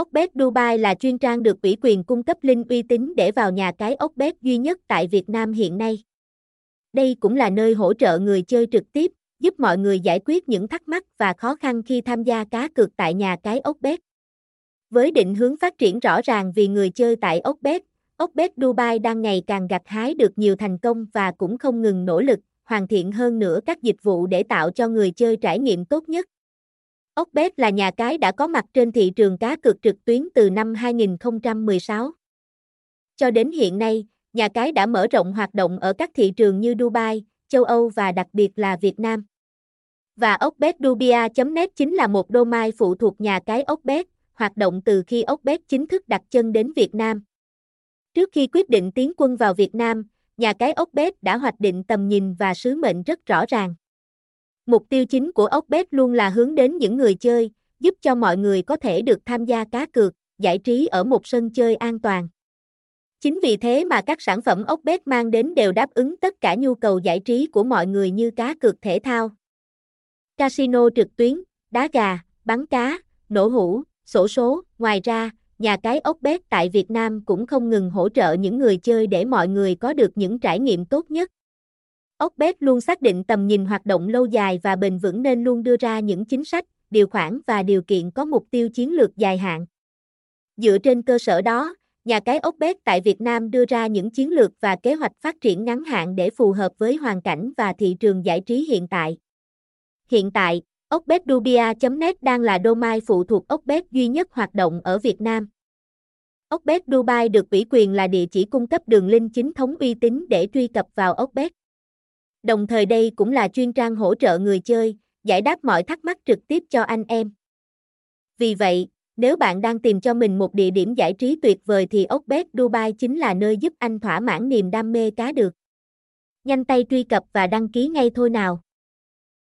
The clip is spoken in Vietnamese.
Ocbet Dubai là chuyên trang được ủy quyền cung cấp link uy tín để vào nhà cái Ocbet duy nhất tại Việt Nam hiện nay. Đây cũng là nơi hỗ trợ người chơi trực tiếp, giúp mọi người giải quyết những thắc mắc và khó khăn khi tham gia cá cược tại nhà cái Ocbet. Với định hướng phát triển rõ ràng vì người chơi tại Ocbet, Ocbet Dubai đang ngày càng gặt hái được nhiều thành công và cũng không ngừng nỗ lực, hoàn thiện hơn nữa các dịch vụ để tạo cho người chơi trải nghiệm tốt nhất. Okbet là nhà cái đã có mặt trên thị trường cá cược trực tuyến từ năm 2016. Cho đến hiện nay, nhà cái đã mở rộng hoạt động ở các thị trường như Dubai, châu Âu và đặc biệt là Việt Nam. Và Okbetdubia.net chính là một domain phụ thuộc nhà cái Okbet, hoạt động từ khi Okbet chính thức đặt chân đến Việt Nam. Trước khi quyết định tiến quân vào Việt Nam, nhà cái Okbet đã hoạch định tầm nhìn và sứ mệnh rất rõ ràng. Mục tiêu chính của Okbet luôn là hướng đến những người chơi, giúp cho mọi người có thể được tham gia cá cược, giải trí ở một sân chơi an toàn. Chính vì thế mà các sản phẩm Okbet mang đến đều đáp ứng tất cả nhu cầu giải trí của mọi người như cá cược thể thao, casino trực tuyến, đá gà, bắn cá, nổ hũ, sổ số. Ngoài ra, nhà cái Okbet tại Việt Nam cũng không ngừng hỗ trợ những người chơi để mọi người có được những trải nghiệm tốt nhất. Okbet luôn xác định tầm nhìn hoạt động lâu dài và bền vững nên luôn đưa ra những chính sách, điều khoản và điều kiện có mục tiêu chiến lược dài hạn. Dựa trên cơ sở đó, nhà cái Okbet tại Việt Nam đưa ra những chiến lược và kế hoạch phát triển ngắn hạn để phù hợp với hoàn cảnh và thị trường giải trí hiện tại. Hiện tại, Okbetdubia.net đang là domain phụ thuộc Okbet duy nhất hoạt động ở Việt Nam. Okbet Dubai được ủy quyền là địa chỉ cung cấp đường link chính thống uy tín để truy cập vào Okbet. Đồng thời đây cũng là chuyên trang hỗ trợ người chơi, giải đáp mọi thắc mắc trực tiếp cho anh em. Vì vậy, nếu bạn đang tìm cho mình một địa điểm giải trí tuyệt vời thì Oxbet Dubai chính là nơi giúp anh thỏa mãn niềm đam mê cá được. Nhanh tay truy cập và đăng ký ngay thôi nào.